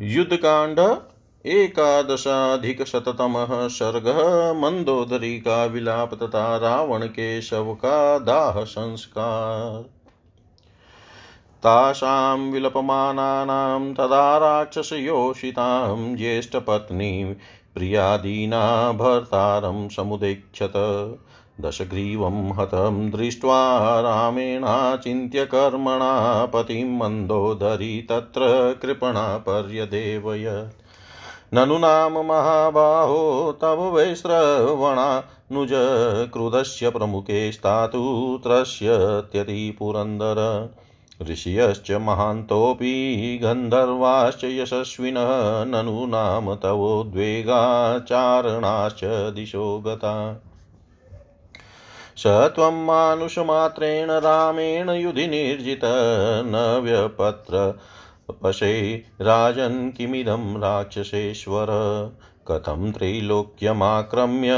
युद्धकांड, एकादशाधिकशततमः सर्गः मन्दोदरी का विलाप तथा रावण के शव का दाह संस्कार। तासां विलपमानानां तदा राक्षसयोषितां ज्येष्ठपत्नीं प्रियादीना भर्तारं समुदेक्षत दशग्रीवं हतं दृष्ट्वा रामेणाचिन्त्य कर्मणा पतिं मन्दोदरी तत्र कृपणा पर्यदेवयत् ननु नाम महाबाहो तव वैश्रवणानुज क्रुधस्य प्रमुखे स्थातु त्रस्यत्यतिपुरन्दर। ऋषयश्च महान्तोऽपि गन्धर्वाश्च यशस्विनः ननु नाम तवोद्वेगाचारणाश्च दिशो गता। स त्वं मानुषमात्रेण रामेण युधि निर्जित, न व्यपत्र। पशे राजन् किमिदं राक्षसेश्वर? कथं त्रैलोक्यमाक्रम्य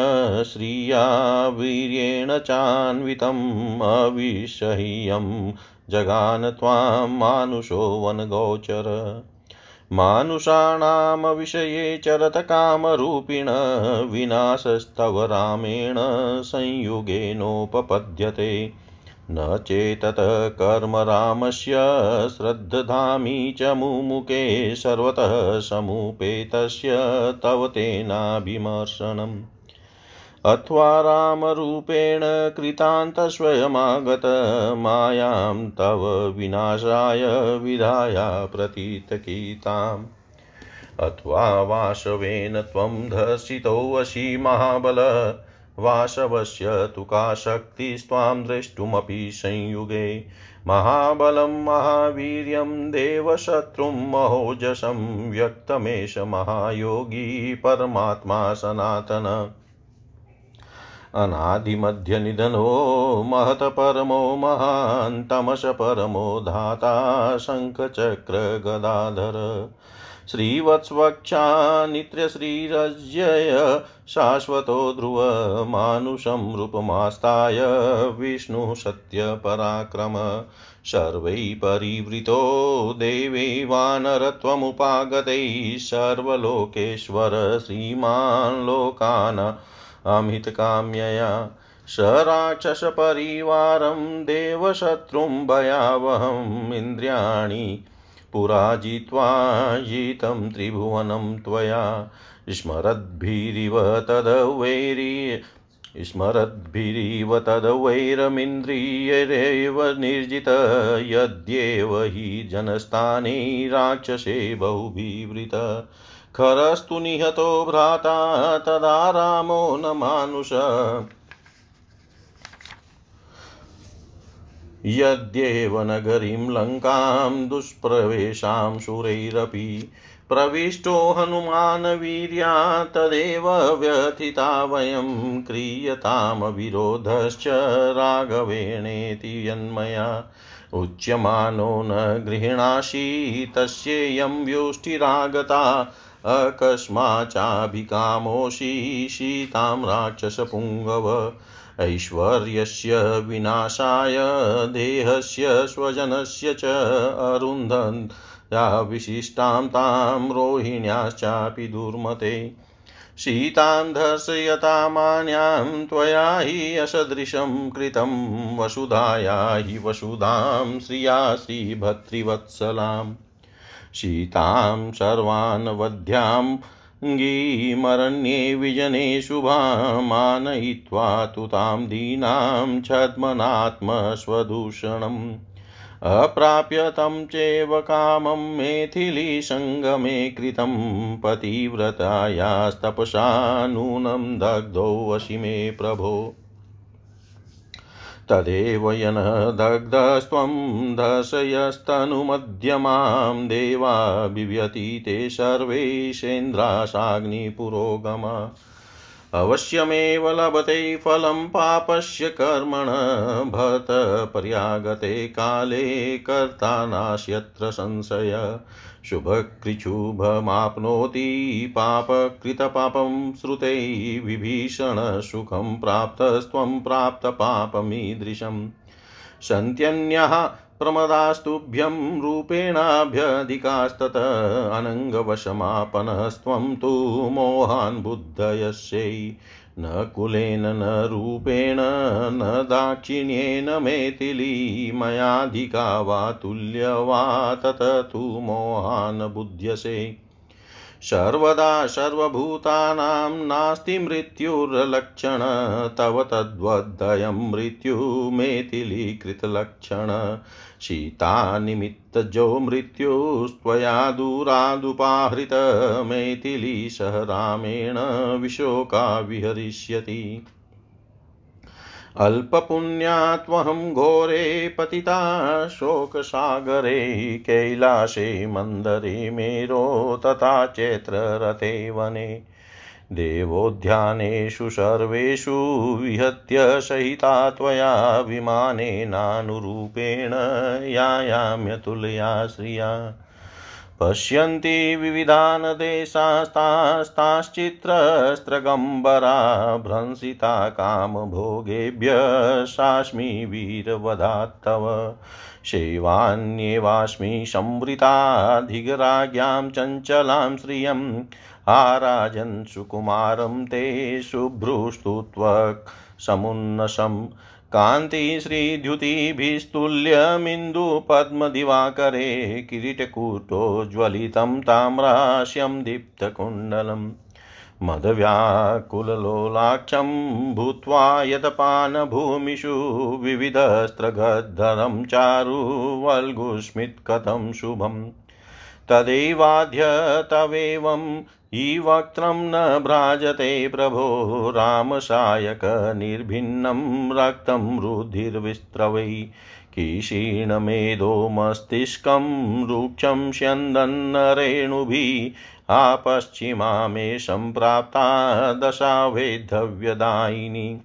श्रिया वीर्येण चान्वितम् अविषह्यं? जगान त्वां मानुषो वनगोचर। मानुषाणां विषये चरतकामरूपिण विनाशस्तव रामेण संयुगेनोपपद्यते। न चेतत कर्म रामस्य श्रद्धधामी च मुमुखे सर्वतः समुपेतस्य तव तेनाभिमर्शनम्। अथवा रामरूपेण कृतान्तस्वयमागत तव विनाशाय विधाया प्रतीतकीताम्। अथवा वासवेन त्वं धर्षितोऽसि महाबल वासवस्य तु का शक्तिस्त्वां द्रष्टुमपि संयुगे। महाबलं, महावीर्यं, देवशत्रुं, महोजसं व्यक्तमेष महायोगी, परमात्मा सनातन। अनादिमध्यनिधनो महतपरमो महान्तमश परमो धाता शङ्खचक्रगदाधर श्रीवत्स्वक्षा नित्यश्रीरज्यय शाश्वतो ध्रुवमानुषं रूपमास्ताय विष्णुः सत्यपराक्रम। सर्वैः परिवृतो देवै वानरत्वमुपागतैः सर्वलोकेश्वर श्रीमान् लोकान् अमितकाम्यया स राक्षसपरिवारं देवशत्रुं भयावहम् इन्द्रियाणि पुरा जित्वा जितं त्रिभुवनं त्वया। स्मरद्भिरिव तदवैरी स्मरद्भिरिव तद्वैरमिन्द्रियैरेव निर्जित। यद्येव हि जनस्थाने राक्षसे बहुभिवृत खरस्तु निहतो भ्राता तदा रामो न मानुष। यद्येव नगरीं लङ्कां दुष्प्रवेशां शूरैरपि प्रविष्टो हनुमान् वीर्या तदेव व्यथिता वयं क्रियताम विरोधश्च राघवेणेति यन्मया। उच्यमानो न गृह्णासि तस्येयं व्युष्टिरागता अकस्माच्चाभिकामोषि शीतां राक्षसपुङ्गव। ऐश्वर्यस्य विनाशाय देहस्य स्वजनस्य च अरुन्धन् या विशिष्टां तां रोहिण्याश्चापि दुर्मते। सीतां दर्शयतामान्यां त्वया हि असदृशं कृतं वसुधाया हि वसुधां श्रिया श्रीभर्तृवत्सलाम् सीतां सर्वान् वध्यां ङीमरण्ये विजने शुभामानयित्वा तु तां दीनां छद्मनात्मस्वदूषणम्। अप्राप्य तं चैव कामं मेथिलीसङ्गमे कृतं पतिव्रतायास्तपसा नूनं दग्धोऽसि प्रभो। तदेव यनः दग्धस्त्वं दशयस्तनुमध्यमां देवा बिभ्यति ते सर्वेशेन्द्राशाग्निपुरोगमा। अवश्यमेव लभते फलं पापस्य कर्मण, भरतपर्यागते काले कर्ता नास्यत्र संशय। शुभकृच्छुभमाप्नोति पापकृतपापं श्रुते विभीषणसुखं प्राप्तस्त्वं प्राप्तपापमीदृशम्। सन्त्यन्यः प्रमदास्तुभ्यं रूपेणाभ्यधिकास्तत अनङ्गवशमापनस्त्वं तु मोहान् बुद्धयस्यै। न कुलेन न रूपेण, न दाक्षिण्येन मेथिली, मयाधिका वा तुल्य वा तत तु मोहान् बुध्यसे। सर्वदा सर्वभूतानां नास्ति मृत्युर्लक्षण तव तद्वद्दयं मृत्युमेथिलीकृतलक्षण। शीतानिमित्तजो मृत्युस्त्वया दूरादुपाहृतमेथिली सह रामेण विशोका विहरिष्यति अल्पपुण्यात्वहं घोरे पतिता शोकसागरे कैलासे मन्दरे मेरो तथा चैत्ररथे वने। देवोद्यानेषु सर्वेषु विहत्य सहिता त्वया विमानेनानुरूपेण यायाम्यतुलया श्रिया। पश्यन्ति विविधान् देशास्ताश्चित्रस्त्रगम्बरा भ्रंसिता कामभोगेभ्य सास्मि वीरवधात्तव। शैवान्येवास्मि संवृताधिगराज्ञां चञ्चलां श्रियम् आराजन् सुकुमारं ते शुभ्रुस्तुत्वक् समुन्नसम् कान्तिश्रीद्युतिभिस्तुल्यमिन्दुपद्मदिवाकरे किरीटकूटोज्ज्वलितं ताम्रास्यं दीप्तकुण्डलम् मदव्याकुललोलाक्षं भूत्वा यतपानभूमिषु विविधस्त्रगद्धरं चारु वल्गुस्मित्कथं शुभम्। तदैवाद्य तवेवं हि वक्त्रं न भ्राजते प्रभो रामसायक निर्भिन्नं रक्तं रुधिर्विस्त्रवै क्षीणमेधो मस्तिष्कं रुक्षं स्यन्दन्नरेणुभिः आपश्चिमा मे सम्प्राप्ता दशा वेद्धव्यदायिनी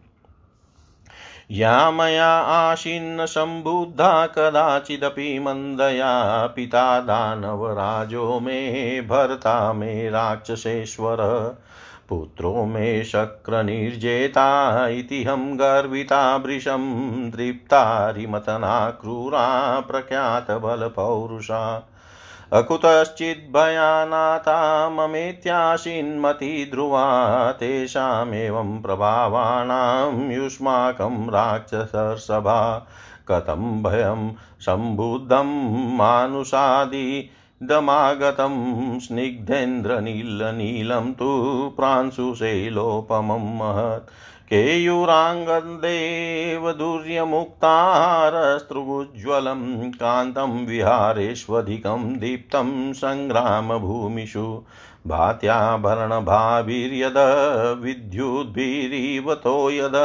या मया आशिन्न सम्बुद्धा कदाचिदपि मन्दया पिता दानवराजो मे भर्ता मे राक्षसेश्वर। पुत्रो मे शक्रनिर्जेता इतिहं गर्विता वृशं दृप्तारिमतना क्रूरा प्रख्यातबलपौरुषा अकुतश्चिद्भयानाता ममेत्याशिन्मतिध्रुवा तेषामेवं प्रभावाणां युष्माकं राक्षसर्षभा कथं भयं सम्बुद्धं मानुषादिदमागतं स्निग्धेन्द्रनीलनीलं तु प्रांशुशैलोपमं महत्। केयूराङ्गदेवदुर्यमुक्तारस्तृगुज्ज्वलं कान्तं विहारेष्वधिकं दीप्तं सङ्ग्रामभूमिषु भात्याभरणभाभिर्यद विद्युद्भिरिवतो यद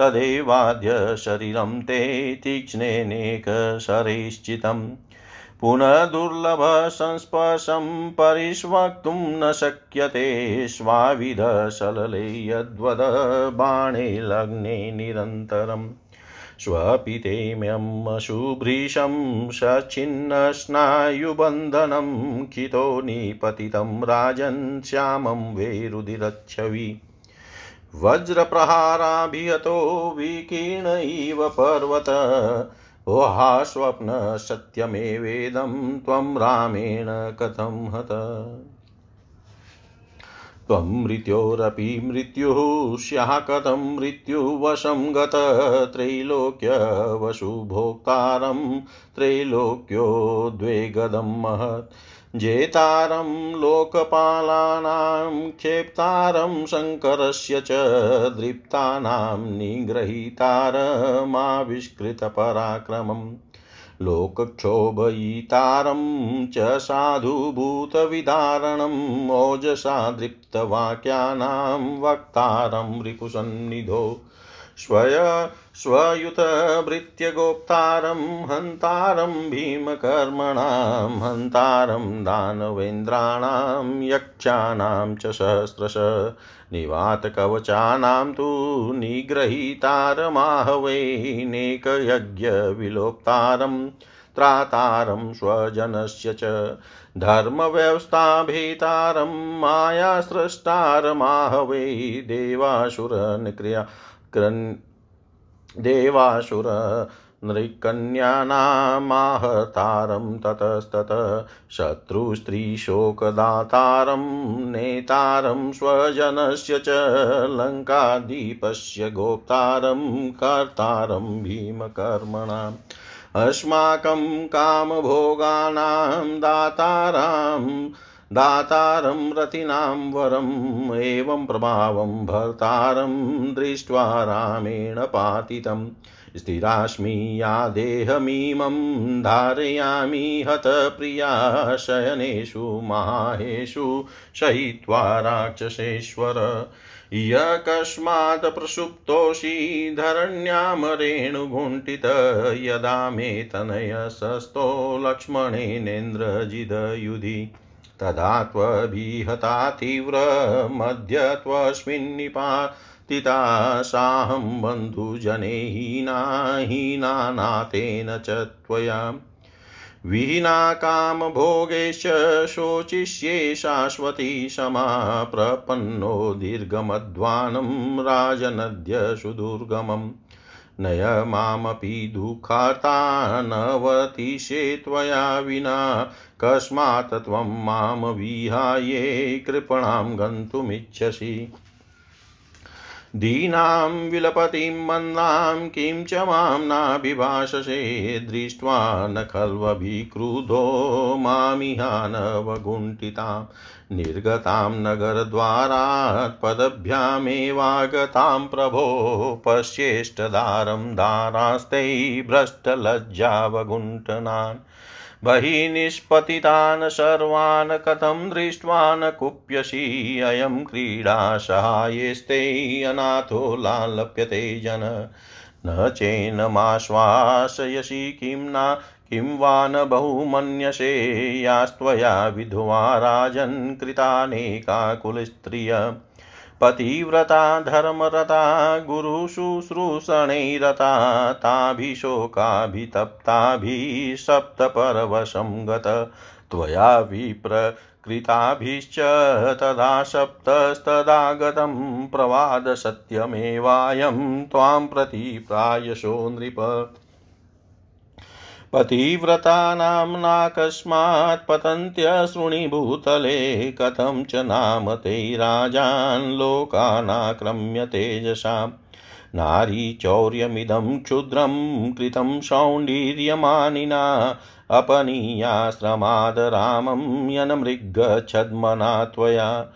तदेवाद्य शरीरं ते तीक्ष्णेनेकशरैश्चितम् पुनः दुर्लभसंस्पर्शं परिष्वक्तुं न शक्यते स्वाविधसलले यद्वद बाणे लग्ने निरन्तरम् स्वपितेम्यमशुभृशं सच्छिन्नस्नायुबन्धनं खितो निपतितं राजन् श्यामं वेरुदिरच्छवि वज्रप्रहाराभिहतो विकीर्ण इव पर्वत ओहा स्वप्न सत्यमेवेदं त्वं रामेण कथं हत। त्वं मृत्योरपि मृत्युः स्याः कथं मृत्युवशं गत। त्रैलोक्यवशुभोक्तारं त्रैलोक्योद्वेगदं महत्। जेतारं लोकपालानां क्षेप्तारं शङ्करस्य च दृप्तानां निगृहीतारमाविष्कृतपराक्रमम् लोकक्षोभयितारं च साधुभूतविदारणम् ओजसा दृप्तवाक्यानां वक्तारं रिपुसन्निधो। स्वय स्वयुतभृत्यगोप्तारं हन्तारं भीमकर्मणां, हन्तारं दानवेन्द्राणां, यक्षाणां च सहस्रश, निवातकवचानां तु निग्रहीतारमाहवैनेकयज्ञविलोक्तारं, त्रातारं स्वजनस्य च धर्मव्यवस्थाभीतारं, मायास्रष्टारमाहवै देवासुरनिक्रिया देवासुर नृकन्यानामाहतारं ततस्तत शत्रुस्त्रीशोकदातारं नेतारं स्वजनस्य च लङ्कादीपस्य गोप्तारं कर्तारं भीमकर्मणाम् अस्माकं कामभोगानां दातारां दातारं रतिनां वरम् एवं प्रभावं भर्तारं दृष्ट्वा रामेण पातितम् स्थिरास्मि या देहमीमं धारयामि हतप्रिया शयनेषु माहेषु शयित्वा राक्षसेश्वर। यकस्मात् प्रसुप्तोषि धरण्यां रेणुगुण्ठित यदा मे तनयसस्तो लक्ष्मणेनेन्द्रजिदयुधि। तदा त्वभिहता तीव्रमद्य त्वस्मिन्निपातिता साहं बन्धुजने हीना हीनानाथेन च त्वया। विहीना कामभोगेश शोचिष्ये शाश्वती क्षमा प्रपन्नो दीर्घमध्वानं राजनद्य सुदुर्गमम्। नय मामपि दुःखार्ता नवतिशे त्वया विना कस्मात् त्वं माँ विहाये कृपणां गन्तुमिच्छसि। दीनां विलपतिं मन्दां किं च माँ नाभिभाषसे दृष्ट्वा न खल्वभिक्रुधो मामिहानवगुण्ठितां निर्गतां नगरद्वारात् पदभ्यामेवागतां प्रभो पश्येष्टदारं दारास्ते भ्रष्टलज्जावगुण्ठनान् बहिः निष्पतितान् सर्वान् कथं दृष्ट्वा न कुप्यसि अयं क्रीडासहायेस्ते लालप्यते जन। न चेन्माश्वासयसि किं न किं वा न बहुमन्यसे यास्त्वया विधवा राजन् कृतानेका कुलस्त्रिय पतिव्रता, धर्मरता, गुरुशुश्रूषणैरता ताभिशोकाभितप्ताभिः सप्तपरवशं गत। त्वया विप्रकृताभिश्च तदा सप्तस्तदागतं प्रवादसत्यमेवायं त्वां प्रति प्रायशो नृप। पतिव्रतानाम्नाकस्मात् पतन्त्यशृणिभूतले कथं च नाम ते राजान् लोकानाक्रम्य तेजसाम्। नारीचौर्यमिदं क्षुद्रं कृतं सौण्डीर्यमानिना अपनीयाश्रमादरामं यनमृगच्छद्मना त्वया।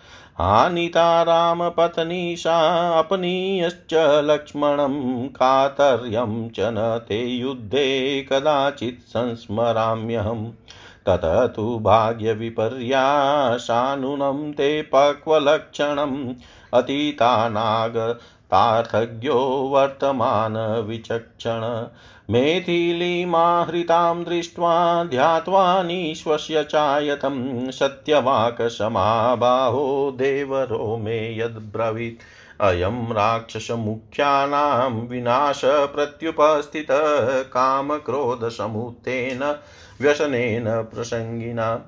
आनीता रामपत्नीशा अपनीयश्च लक्ष्मणं कातर्यं च न ते युद्धे कदाचित् संस्मराम्यहम् ततः तु भाग्यविपर्याशानुनं ते पक्वलक्षणम्। अतीतानागतार्थज्ञो वर्तमानविचक्षण। मेथिलीमाहृतां दृष्ट्वा ध्यात्वा निःश्वस्य चायतं सत्यवाकसमाबाहो देवरो मे यद्ब्रवीत्। अयं राक्षसमुख्यानां विनाशप्रत्युपस्थितः कामक्रोधसमुत्थेन व्यसनेन प्रसङ्गिना।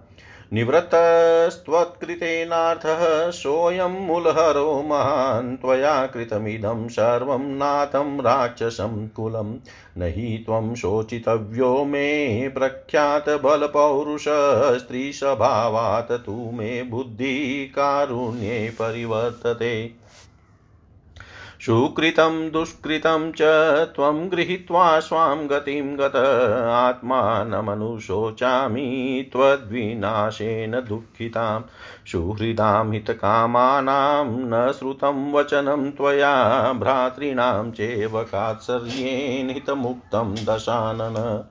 निवृत्तस्त्वत्कृतेनार्थः सोऽयं मूलहरो महान्, त्वया कृतमिदं सर्वं नाथं राक्षसं कुलं न हि त्वं शोचितव्यो मे प्रख्यातबलपौरुष स्त्रीस्वभावात् तु मे बुद्धिकारुण्ये परिवर्तते। सुकृतं दुष्कृतं च त्वं गृहीत्वा स्वां गतिं गत आत्मानमनुशोचामि त्वद्विनाशेन दुःखितां सुहृदां हितकामानां न श्रुतं वचनं त्वया भ्रातॄणां चैव कात्सर्येण हितमुक्तं दशानन।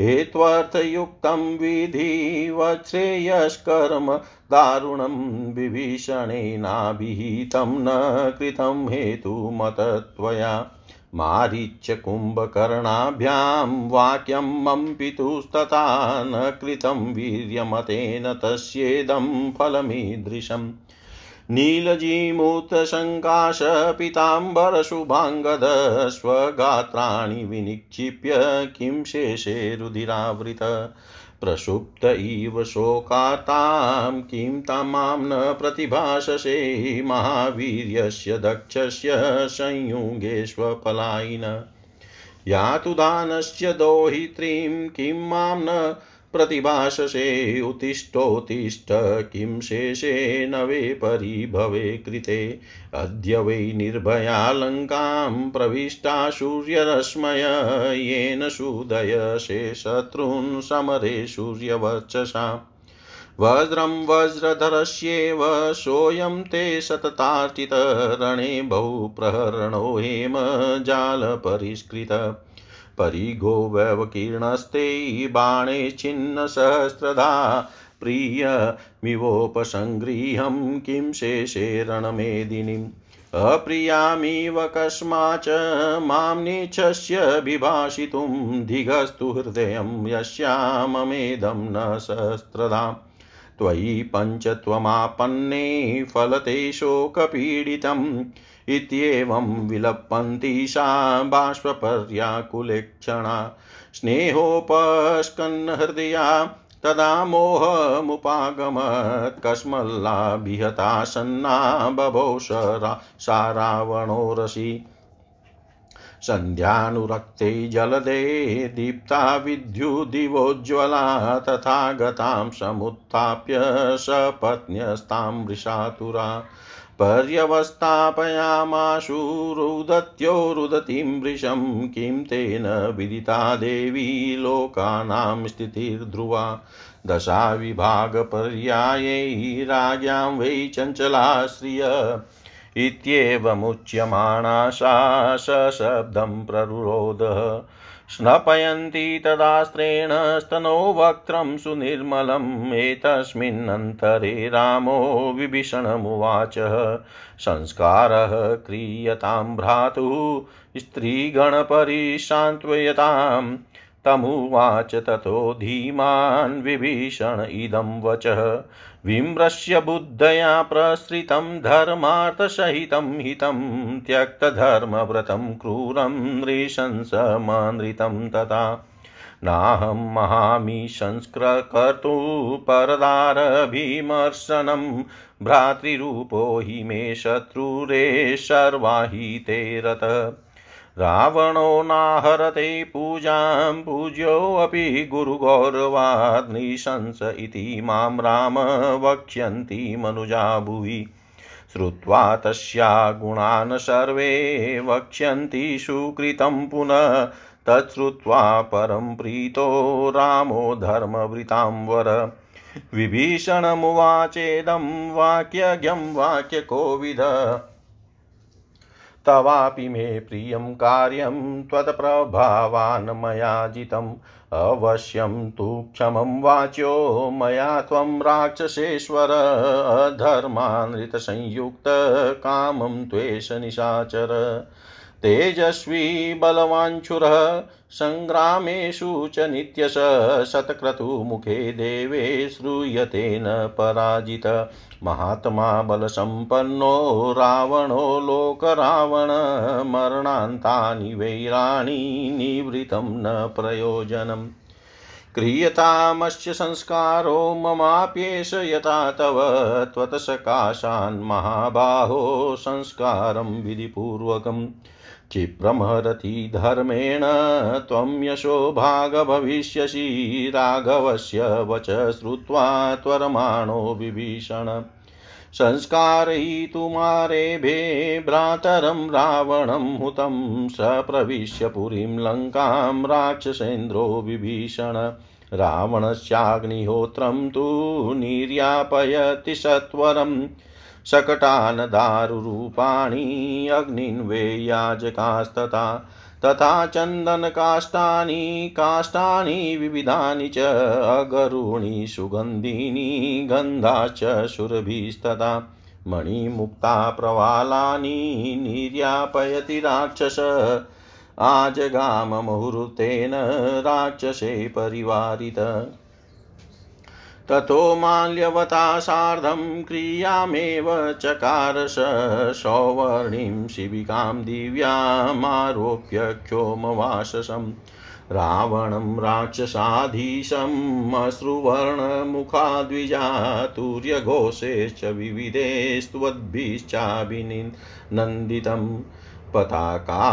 हेत्वर्थयुक्तं विधिवत्श्रेयस्कर्म दारुणं विभीषणेनाभिहितं न कृतं हेतुमतत्वया मारीच्य कुम्भकर्णाभ्यां वाक्यं मम पितुस्तथा न कृतं वीर्यमतेन तस्येदं फलमीदृशम्। नीलजीमूतशङ्काशपिताम्बरशुभाङ्गद स्वगात्राणि विनिक्षिप्य किं शेषे रुधिरावृत? प्रसुप्त इव शोकातां किं तमां न प्रतिभाषसे महावीर्यस्य दक्षस्य संयुगेष्वपलायिन यातु दानस्य दोहित्रीं किं माँ न प्रतिभाषसे उत्तिष्ठोत्तिष्ठ किं शेषे न वे परिभवे कृते। अद्य वै निर्भयालङ्कां प्रविष्टा सूर्यरश्मय, येन सूदयसे शत्रून् समरे सूर्यवर्चसा। वज्रं वज्रधरस्येव सोऽयं ते सततार्चितरणे बहुप्रहरणो हेम परिगो वैवकीर्णस्ते बाणे छिन्नसहस्रधा प्रियमिवोपसङ्गृह्यं किं शेषे रणमेदिनीम्। अप्रियामिव कस्माच्च माँ नीचस्य विभाषितुं धिगस्तु हृदयं यस्याममेदं न सहस्रधाम् त्वयि पञ्चत्वमापन्ने फलते शोकपीडितम्। इत्येवं विलपन्ति सा बाष्पर्याकुलेक्षणा स्नेहोपस्कन्हृदया तदा मोहमुपागमत् कस्मल्लाभिहता सन्ना बभौ सा रावणो रसि। सन्ध्यानुरक्ते जलदे दीप्ता विद्युदिवोज्ज्वला तथा गतां समुत्थाप्य सपत्न्यस्तां वृषातुरा। पर्यवस्थापयामाशु रुदत्यो रुदतीं वृषं किं तेन विदिता देवी लोकानां स्थितिर्ध्रुवा। दशाविभागपर्यायै राज्ञां वै चञ्चला श्रिय इत्येवमुच्यमाणा सा सशब्दं प्ररुरोधः स्नपयन्ती तदास्त्रेण स्तनो वक्त्रं सुनिर्मलम् एतस्मिन्नन्तरे रामो विभीषणमुवाच। संस्कारः क्रियतां भ्रातुः स्त्रीगणपरिशान्त्वयताम् तमुवाच ततो धीमान् विभीषण इदं वचः। विम्रश्य बुद्धया प्रसृतं धर्मार्थसहितं हितं त्यक्तधर्मव्रतं क्रूरं नृशंसमानृतं तथा नाहं महामि संस्कृकर्तु परदारभिमर्शनं भ्रातृरूपो हि मे शत्रुरे सर्वाहिते रतः। रावणो नाहरते पूजां पूज्योऽपि गुरुगौरवात् निशंस इति माँ राम वक्ष्यन्ति मनुजा भुवि। श्रुत्वा तस्या गुणान् सर्वे वक्ष्यन्ति सुकृतं पुनः। तच्छ्रुत्वा परं प्रीतो रामो धर्मवृतां वर। विभीषणमुवाचेदं वाक्यज्ञं वाक्यकोविद। तवापि मे प्रियं कार्यं त्वत्प्रभावान् मया जितम्। अवश्यं तु क्षमं वाच्यो मया त्वं राक्षसेश्वर धर्मानृतसंयुक्तकामं त्वेष निशाचर। तेजस्वी बलवाञ्छुरः सङ्ग्रामेषु च नित्यश शतक्रतुमुखे देवे श्रूयते न पराजित। महात्मा बलसम्पन्नो रावणो लोकरावण, मरणान्तानि वैराणि निवृतं न प्रयोजनम्। क्रियतामस्य संस्कारो ममाप्येष यथा तव, त्वत्सकाशान् महाबाहो संस्कारं विधिपूर्वकम्। क्षिप्रमहरति धर्मेण त्वं यशो भागभविष्यसि राघवस्य वच श्रुत्वा त्वरमाणो विभीषण। संस्कारयितुमारेभे भ्रातरं रावणं हुतं स प्रविश्य पुरीं लङ्कां राक्षसेन्द्रो विभीषण। रावणस्याग्निहोत्रं तु निर्यापयति सत्वरम्। शकटान् दारुरूपाणि अग्निन्वेयाजकास्तथा तथा चन्दनकाष्ठानि, काष्ठानि विविधानि च अगरूणि सुगन्धीनि गन्धाश्च सुरभिस्तथा, मणिमुक्ता प्रवालानि निर्यापयति राक्षस, आजगाममुहूर्तेन राक्षसे परिवारित। ततो माल्यवता सार्धं क्रियामेव चकारस सौवर्णिं शिबिकां दिव्यामारोप्य क्षोमवाससम् रावणं राक्षसाधीशम् अश्रुवर्णमुखाद्विजातुर्यघोषेश्च विविधेस्त्वद्भिश्चाभिनन्दितं पताका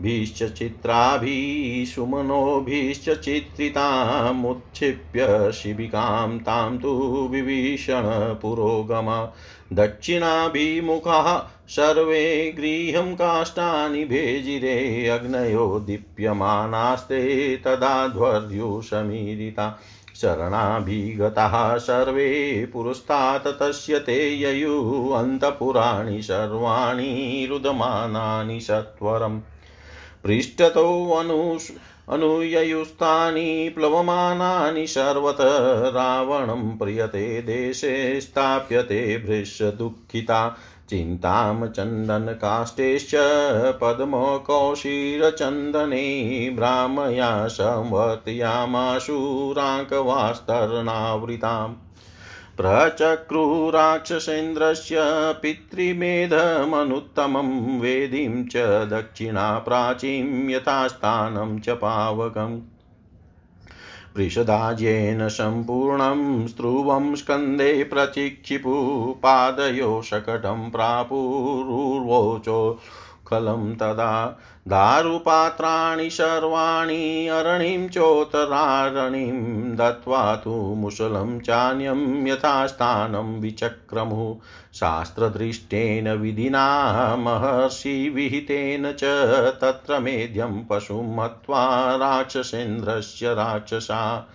भिश्च चित्राभिः सुमनोभिश्च चित्रितामुत्क्षिप्य शिबिकां तां तु विभीषण पुरोगम। दक्षिणाभिमुखाः सर्वे गृहं काष्ठानि भेजिरे अग्नयो दीप्यमानास्ते तदा ध्वर्युषमीरिता। शरणाभिगताः सर्वे पुरस्तात् तस्य ते ययुः अन्तपुराणि सर्वाणि रुदमानानि सत्वरम्। पृष्ठतो अनुस् अनुययुस्तानि प्लवमानानि सर्वत रावणं प्रियते देशे स्थाप्यते भृशदुःखिता चिन्तां चन्दनकाष्ठेश्च पद्मकौशीरचन्दने भ्रामया संवर्तयामाशुराङ्कवास्तर्णावृताम् प्रचक्रुराक्षसेन्द्रस्य पितृमेधमनुत्तमं वेदीं च दक्षिणा प्राचीं यथास्थानं च पावकम्। वृषदाज्येन सम्पूर्णं स्त्रुवं स्कन्धे प्रचिक्षिपु पादयो शकटं प्रापुरुर्वोचो खलं तदा दारुपात्राणि सर्वाणि अरणिं चोतरारणिं दत्त्वा तु मुसलं चान्यं यथास्थानं विचक्रमु। शास्त्रदृष्टेन विधिना महर्षिविहितेन च तत्र मेध्यं पशुं मत्वा राक्षसेन्द्रस्य राक्षसा।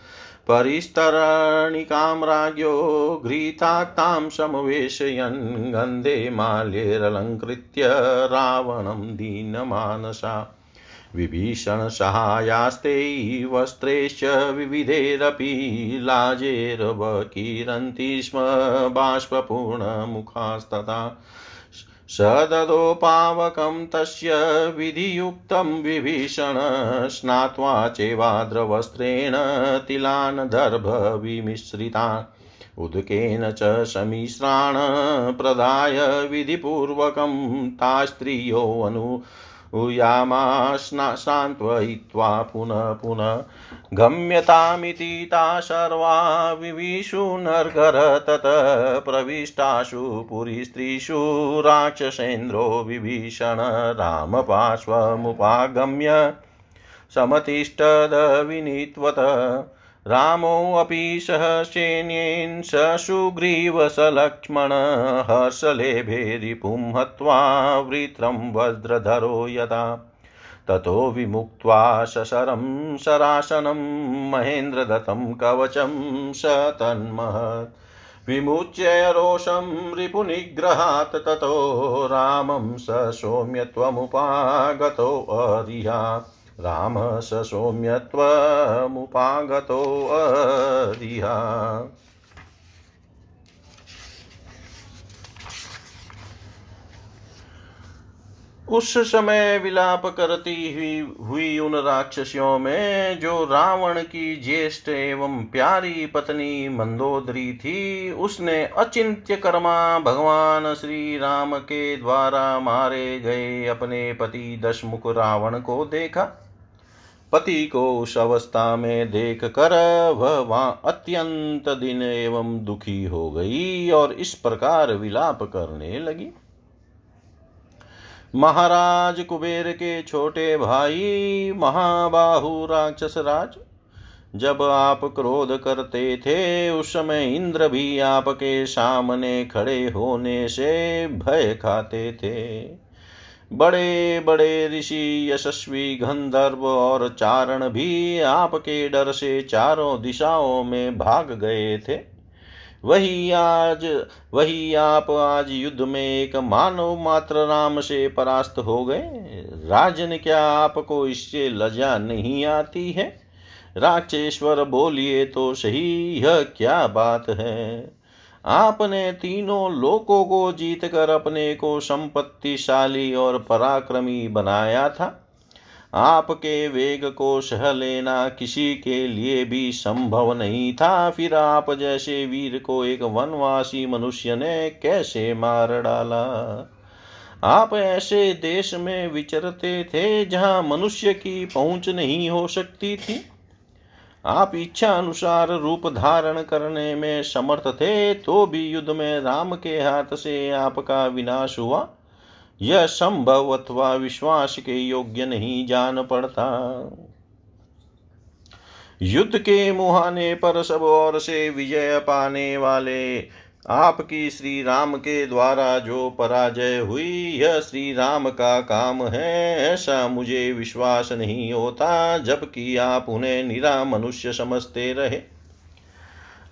परिस्तरणिकां राज्ञो घृताक्तां समवेशयन् गन्धे माल्यैरलङ्कृत्य रावणं दीनमानसा। विभीषणसहायास्ते वस्त्रैश्च विविधैरपि लाजेरवकीरन्ति स्म बाष्पपूर्णमुखास्तथा। स ददो पावकं तस्य विधियुक्तं विभीषण स्नात्वा चैवाद्रवस्त्रेण तिलान् दर्भविमिश्रितान् उदकेन च समिश्राण प्रदाय विधिपूर्वकं तास्त्रियोऽनु यामास्नान्त्वयित्वा पुनः पुनः गम्यतामिति ता सर्वा विविशुनर्गर ततः प्रविष्टासु पुरीस्त्रीषु राक्षसेन्द्रो विभीषण रामपार्श्वमुपागम्य समतिष्ठदविनीत्वत रामोऽपि सह सैन्येन स सुग्रीव स लक्ष्मण हर्षलेभे रिपुं हत्वा वृत्रं वज्रधरो यदा। ततो विमुक्त्वा शशरं शरासनं महेन्द्रदत्तं कवचं स तन्महत्। विमुच्य रोषं रिपुनिग्रहात् ततो रामं स सौम्यत्वमुपागतोऽरिहा राम स सौम्यत्वमुपागतोऽरिहा उस समय विलाप करती हुई हुई उन राक्षसियों में जो रावण की ज्येष्ठ एवं प्यारी पत्नी मंदोदरी थी, उसने अचिंत्य कर्मा भगवान श्री राम के द्वारा मारे गए अपने पति दशमुख रावण को देखा। पति को उस अवस्था में देख कर वह वहाँ अत्यंत दिन एवं दुखी हो गई और इस प्रकार विलाप करने लगी। महाराज कुबेर के छोटे भाई, महाबाहु राक्षस राज, जब आप क्रोध करते थे, उस समय इंद्र भी आपके सामने खड़े होने से भय खाते थे। बड़े बड़े ऋषि, यशस्वी, गंधर्व और चारण भी आपके डर से चारों दिशाओं में भाग गए थे। वही आज, वही आप आज युद्ध में एक मानव मात्र राम से परास्त हो गए। राजन क्या आपको इससे लजा नहीं आती है? राक्षेश्वर बोलिए तो सही, यह क्या बात है? आपने तीनों लोकों को जीत कर अपने को संपत्तिशाली और पराक्रमी बनाया था। आपके वेग को सह लेना किसी के लिए भी संभव नहीं था। फिर आप जैसे वीर को एक वनवासी मनुष्य ने कैसे मार डाला? आप ऐसे देश में विचरते थे जहाँ मनुष्य की पहुँच नहीं हो सकती थी। आप इच्छा अनुसार रूप धारण करने में समर्थ थे तो भी युद्ध में राम के हाथ से आपका विनाश हुआ। यह संभव अथवा विश्वास के योग्य नहीं जान पड़ता। युद्ध के मुहाने पर सब और से विजय पाने वाले आपकी श्री राम के द्वारा जो पराजय हुई, यह श्री राम का काम है। ऐसा मुझे विश्वास नहीं होता, जबकि आप उन्हें निरा मनुष्य समझते रहे।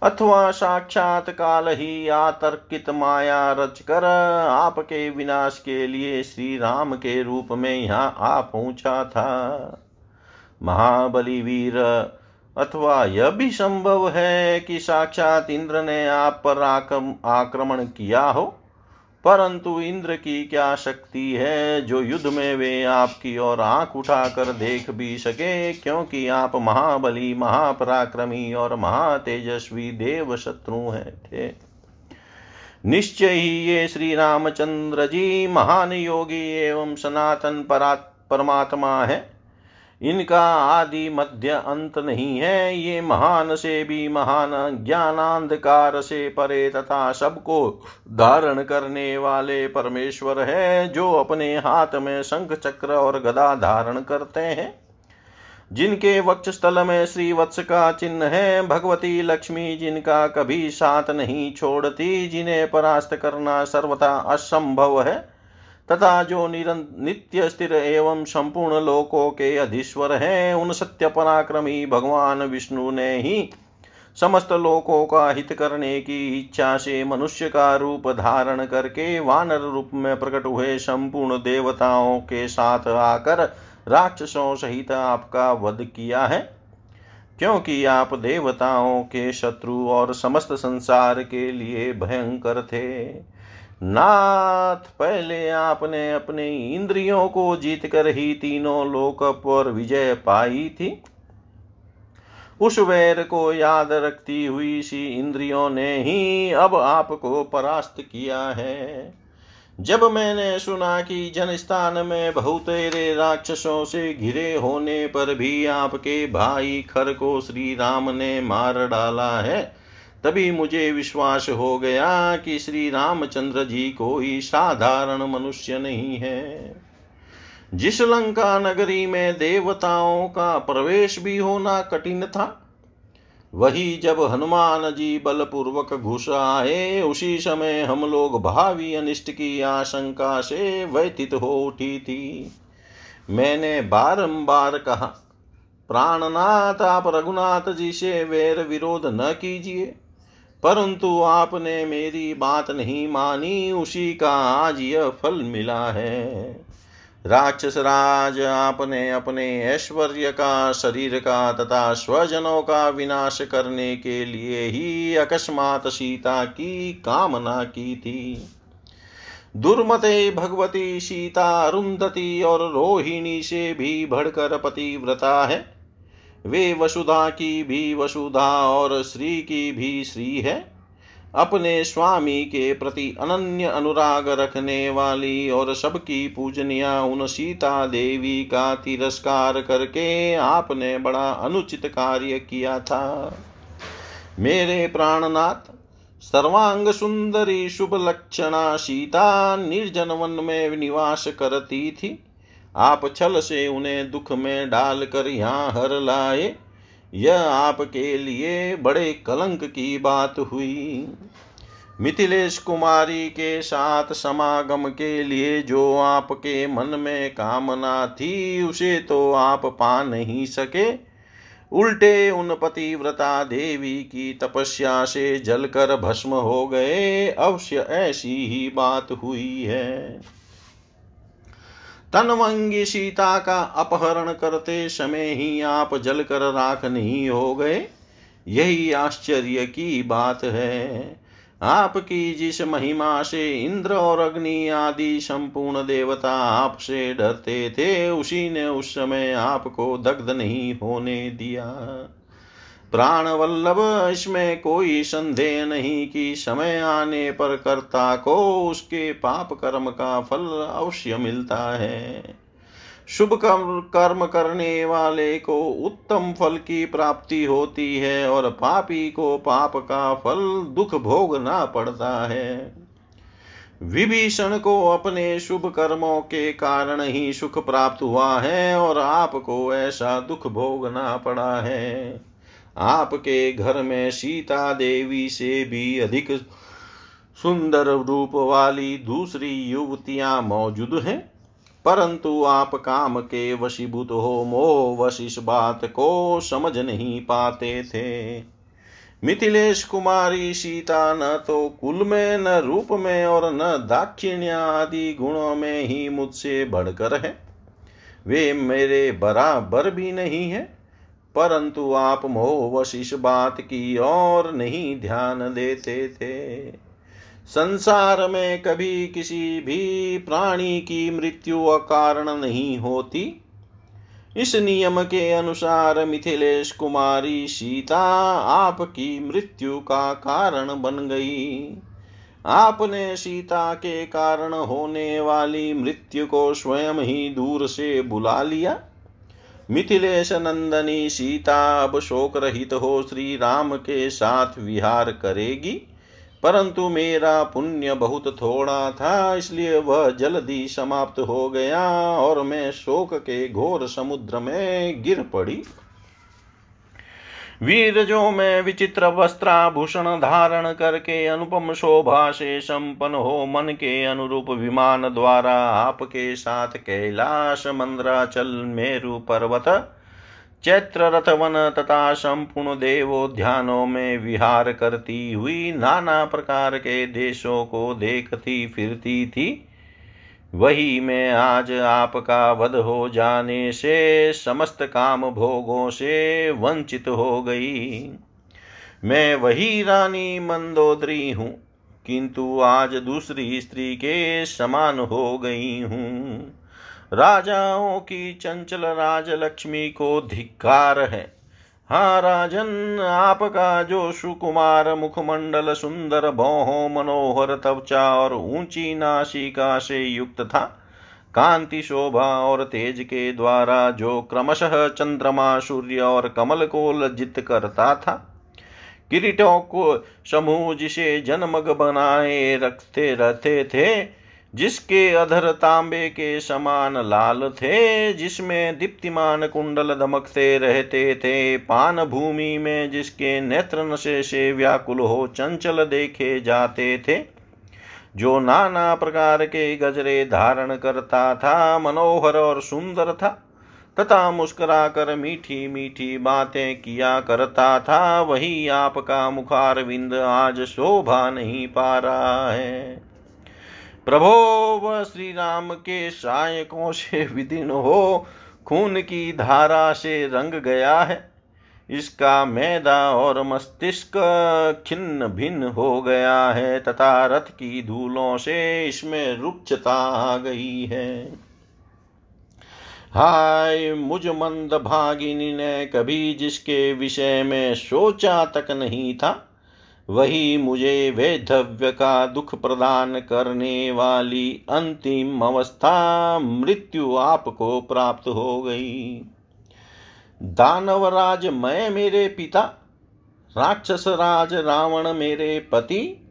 अथवा साक्षात काल ही आतर्कित माया रचकर आपके विनाश के लिए श्री राम के रूप में यहाँ आ पहुँचा था। महाबली वीर अथवा यह भी संभव है कि साक्षात इंद्र ने आप पर आक्रमण किया हो। परंतु इंद्र की क्या शक्ति है जो युद्ध में वे आपकी ओर आँख उठाकर देख भी सके? क्योंकि आप महाबली, महापराक्रमी और महातेजस्वी देव शत्रु हैं, थे। निश्चय ही ये श्री रामचंद्र जी महान योगी एवं सनातन परमात्मा है। इनका आदि मध्य अंत नहीं है। ये महान से भी महान ज्ञानांधकार से परे तथा सबको धारण करने वाले परमेश्वर है, जो अपने हाथ में शंख चक्र और गदा धारण करते हैं। जिनके वक्ष स्थल में श्री वत्स का चिन्ह है, भगवती लक्ष्मी जिनका कभी साथ नहीं छोड़ती, जिन्हें परास्त करना सर्वथा असंभव है। तथा जो नित्य स्थिर एवं संपूर्ण लोकों के अधीश्वर हैं, उन सत्य पराक्रमी भगवान विष्णु ने ही समस्त लोकों का हित करने की इच्छा से मनुष्य का रूप धारण करके वानर रूप में प्रकट हुए संपूर्ण देवताओं के साथ आकर राक्षसों सहित आपका वध किया है। क्योंकि आप देवताओं के शत्रु और समस्त संसार के लिए भयंकर थे। नाथ, पहले आपने अपने इंद्रियों को जीत कर ही तीनों लोक पर विजय पाई थी। उस वैर को याद रखती हुई सी इंद्रियों ने ही अब आपको परास्त किया है। जब मैंने सुना कि जनस्थान में बहुतेरे राक्षसों से घिरे होने पर भी आपके भाई खर को श्री राम ने मार डाला है तभी मुझे विश्वास हो गया कि श्री रामचंद्र जी कोई साधारण मनुष्य नहीं है। जिस लंका नगरी में देवताओं का प्रवेश भी होना कठिन था, वही जब हनुमान जी बलपूर्वक घुस आए, उसी समय हम लोग भावी अनिष्ट की आशंका से व्यतीत हो उठी थी। मैंने बारंबार कहा, प्राणनाथ, आप रघुनाथ जी से वैर विरोध न कीजिए। परंतु आपने मेरी बात नहीं मानी, उसी का आज यह फल मिला है। राक्षस राज, आपने अपने ऐश्वर्य का, शरीर का तथा स्वजनों का विनाश करने के लिए ही अकस्मात सीता की कामना की थी। दुर्मते भगवती सीता, अरुंधति और रोहिणी से भी बढ़कर पतिव्रता है। वे वसुधा की भी वसुधा और श्री की भी श्री है। अपने स्वामी के प्रति अनन्य अनुराग रखने वाली और सबकी पूजनिया उन सीता देवी का तिरस्कार करके आपने बड़ा अनुचित कार्य किया था। मेरे प्राणनाथ, सर्वांग सुंदरी शुभ लक्षणा सीता निर्जन वन में निवास करती थी। आप छल से उन्हें दुख में डालकर यहाँ हर लाए। यह आपके लिए बड़े कलंक की बात हुई। मिथिलेश कुमारी के साथ समागम के लिए जो आपके मन में कामना थी, उसे तो आप पा नहीं सके। उल्टे उन पतिव्रता देवी की तपस्या से जलकर भस्म हो गए। अवश्य ऐसी ही बात हुई है। तनवंगी सीता का अपहरण करते समय ही आप जलकर राख नहीं हो गए। यही आश्चर्य की बात है। आपकी जिस महिमा से इंद्र और अग्नि आदि संपूर्ण देवता आपसे डरते थे, उसी ने उस समय आपको दग्ध नहीं होने दिया। प्राण वल्लभ इसमें कोई संदेह नहीं कि समय आने पर कर्ता को उसके पाप कर्म का फल अवश्य मिलता है। शुभ कर्म कर्म करने वाले को उत्तम फल की प्राप्ति होती है और पापी को पाप का फल दुख भोगना पड़ता है। विभीषण को अपने शुभ कर्मों के कारण ही सुख प्राप्त हुआ है और आपको ऐसा दुख भोगना पड़ा है। आपके घर में सीता देवी से भी अधिक सुंदर रूप वाली दूसरी युवतियाँ मौजूद हैं। परंतु आप काम के वशीभूत हो मोह वश इस बात को समझ नहीं पाते थे। मिथिलेश कुमारी सीता न तो कुल में, न रूप में और न दाक्षिण्य आदि गुणों में ही मुझसे बढ़कर है। वे मेरे बराबर भी नहीं है। परंतु आप मोहवश इस बात की और नहीं ध्यान देते थे। संसार में कभी किसी भी प्राणी की मृत्यु अकारण नहीं होती। इस नियम के अनुसार मिथिलेश कुमारी सीता आपकी मृत्यु का कारण बन गई। आपने सीता के कारण होने वाली मृत्यु को स्वयं ही दूर से बुला लिया। मिथिलेश नंदनी सीता अब शोक रहित हो श्री राम के साथ विहार करेगी। परंतु मेरा पुण्य बहुत थोड़ा था, इसलिए वह जल्दी समाप्त हो गया और मैं शोक के घोर समुद्र में गिर पड़ी। वीर जो मैं विचित्र वस्त्राभूषण धारण करके अनुपम शोभा से संपन्न हो मन के अनुरूप विमान द्वारा आपके साथ कैलाश मंद्राचल, मेरु पर्वत चैत्र रथवन तथा संपूर्ण देवोद्यानों में विहार करती हुई नाना प्रकार के देशों को देखती फिरती थी। वही मैं आज आपका वध हो जाने से, समस्त काम भोगों से वंचित हो गई। मैं वही रानी मंदोदरी हूँ, किंतु आज दूसरी स्त्री के समान हो गई हूँ। राजाओं की चंचल राजलक्ष्मी को धिक्कार है हाँ राजन, आपका जो सुकुमार मुखमंडल सुंदर, भौहों मनोहर, त्वचा और ऊँची नासिका से युक्त था। कांति शोभा और तेज के द्वारा जो क्रमशः चंद्रमा, सूर्य और कमल को लज्जित करता था, किरीटों को समूह जिसे जनमग बनाए रखते रहते थे जिसके अधर तांबे के समान लाल थे, जिसमें दीप्तिमान कुंडल दमकते रहते थे, पान भूमि में जिसके नेत्र नशे से व्याकुल हो चंचल देखे जाते थे। जो नाना प्रकार के गजरे धारण करता था, मनोहर और सुंदर था, तथा मुस्कुरा कर मीठी मीठी बातें किया करता था, वही आपका मुखार विंद आज शोभा नहीं पा रहा है। प्रभो, वह श्री राम के सायकों से विदीर्ण हो, खून की धारा से रंग गया है। इसका मैदा और मस्तिष्क खिन्न भिन्न हो गया है, तथा रथ की धूलों से इसमें रुक्षता आ गई है। हाय, मुझ मंद भागिनी ने कभी जिसके विषय में सोचा तक नहीं था। वही मुझे वेधव्य का दुख प्रदान करने वाली अंतिम अवस्था मृत्यु आपको प्राप्त हो गई। दानवराज, मैं मेरे पिता, राक्षस राज रावण मेरे पति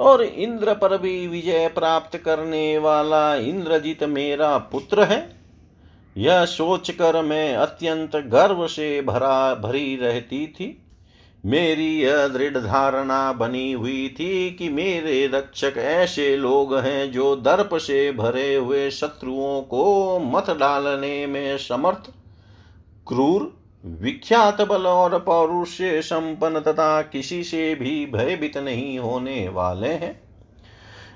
और इंद्र पर भी विजय प्राप्त करने वाला इंद्रजीत मेरा पुत्र है। यह सोचकर मैं अत्यंत गर्व से भरा, भरी रहती थी। मेरी यह दृढ़ धारणा बनी हुई थी कि मेरे रक्षक ऐसे लोग हैं जो दर्प से भरे हुए शत्रुओं को मत डालने में समर्थ, क्रूर, विख्यात बल और पौरुष्य संपन्न तथा किसी से भी भयभीत नहीं होने वाले हैं।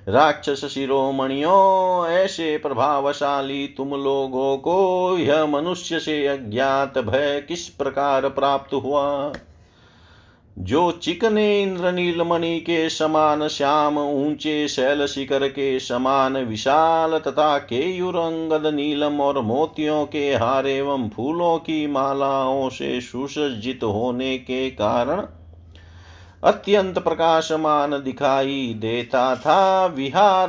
राक्षस शिरोमणियों, ऐसे प्रभावशाली तुम लोगों को यह मनुष्य से अज्ञात भय किस प्रकार प्राप्त हुआ? जो चिकने इंद्रनील मणि के समान श्याम ऊँचे शैल शिखर के समान विशाल तथा केयुर अंगद नीलम और मोतियों के हार एवं फूलों की मालाओं से सुसज्जित होने के कारण अत्यंत प्रकाशमान दिखाई देता था। विहार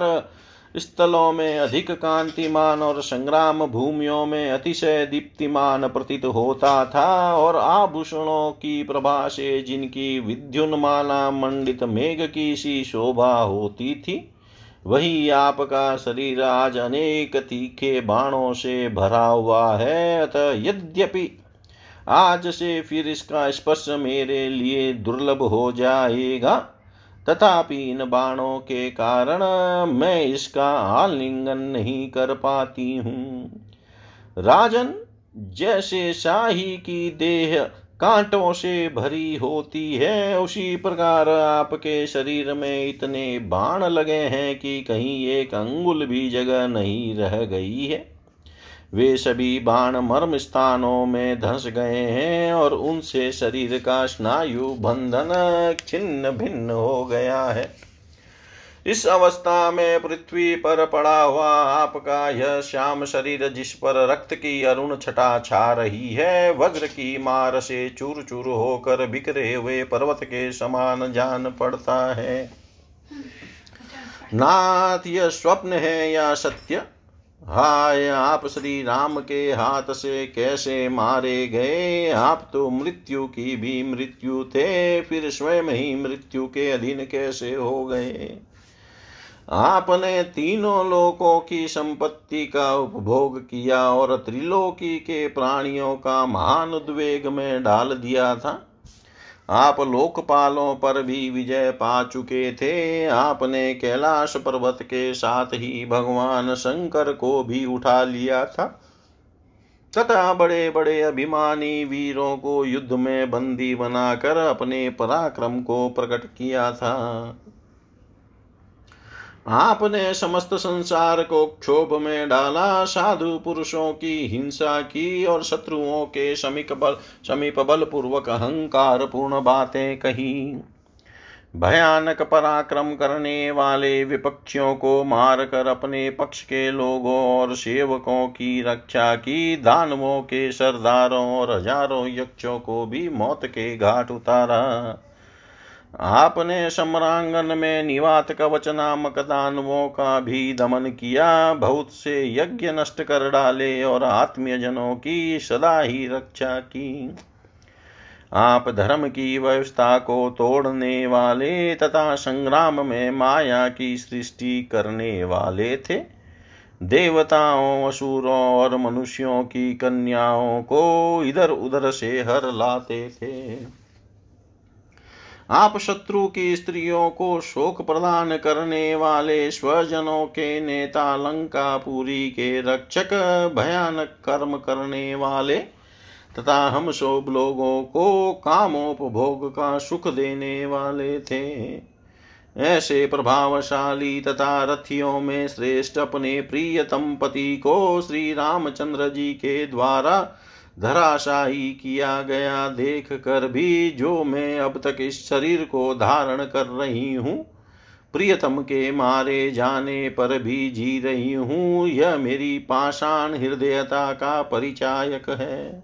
स्थलों में अधिक कांतिमान और संग्राम भूमियों में अतिशय दीप्तिमान प्रतीत होता था और आभूषणों की प्रभा से जिनकी विद्युन्माला मंडित मेघ की सी शोभा होती थी, वही आपका शरीर आज अनेक तीखे बाणों से भरा हुआ है। अतः यद्यपि आज से फिर इसका स्पर्श मेरे लिए दुर्लभ हो जाएगा तथापि इन बाणों के कारण मैं इसका आलिंगन नहीं कर पाती हूँ। राजन, जैसे शाही की देह कांटों से भरी होती है, उसी प्रकार आपके शरीर में इतने बाण लगे हैं कि कहीं एक अंगुल भी जगह नहीं रह गई है। वे सभी बाण मर्म स्थानों में धंस गए हैं और उनसे शरीर का स्नायु बंधन छिन्न भिन्न हो गया है। इस अवस्था में पृथ्वी पर पड़ा हुआ आपका यह श्याम शरीर जिस पर रक्त की अरुण छटा छा रही है, वज्र की मार से चूर चूर होकर बिखरे हुए पर्वत के समान जान पड़ता है। नाथ, यह स्वप्न है या सत्य? हाय, आप श्री राम के हाथ से कैसे मारे गए? आप तो मृत्यु की भी मृत्यु थे, फिर स्वयं ही मृत्यु के अधीन कैसे हो गए? आपने तीनों लोकों की संपत्ति का उपभोग किया और त्रिलोकी के प्राणियों का महान उद्वेग में डाल दिया था। आप लोकपालों पर भी विजय पा चुके थे। आपने कैलाश पर्वत के साथ ही भगवान शंकर को भी उठा लिया था। तथा बड़े बड़े अभिमानी वीरों को युद्ध में बंदी बनाकर अपने पराक्रम को प्रकट किया था। आपने समस्त संसार को क्षोभ में डाला, साधु पुरुषों की हिंसा की और शत्रुओं के समीप बल समीप बल पूर्वक अहंकार पूर्ण बातें कही। भयानक पराक्रम करने वाले विपक्षियों को मारकर अपने पक्ष के लोगों और सेवकों की रक्षा की, दानवों के सरदारों और हज़ारों यक्षों को भी मौत के घाट उतारा। आपने सम्रांगन में निवात कवच नामक दानवों का भी दमन किया, बहुत से यज्ञ नष्ट कर डाले और आत्मीयजनों की सदा ही रक्षा की। आप धर्म की व्यवस्था को तोड़ने वाले तथा संग्राम में माया की सृष्टि करने वाले थे। देवताओं, असुरों और मनुष्यों की कन्याओं को इधर उधर से हर लाते थे। आप शत्रु की स्त्रियों को शोक प्रदान करने वाले स्वजनों के नेता लंकापुरी के रक्षक, भयानक कर्म करने वाले, तथा हम सब लोगों को कामोपभोग का सुख देने वाले थे। ऐसे प्रभावशाली तथा रथियों में श्रेष्ठ अपने प्रियतम पति को श्री रामचंद्र जी के द्वारा धराशाही किया गया। देख कर भी जो मैं अब तक इस शरीर को धारण कर रही हूँ, प्रियतम के मारे जाने पर भी जी रही हूँ, यह मेरी पाषाण हृदयता का परिचायक है।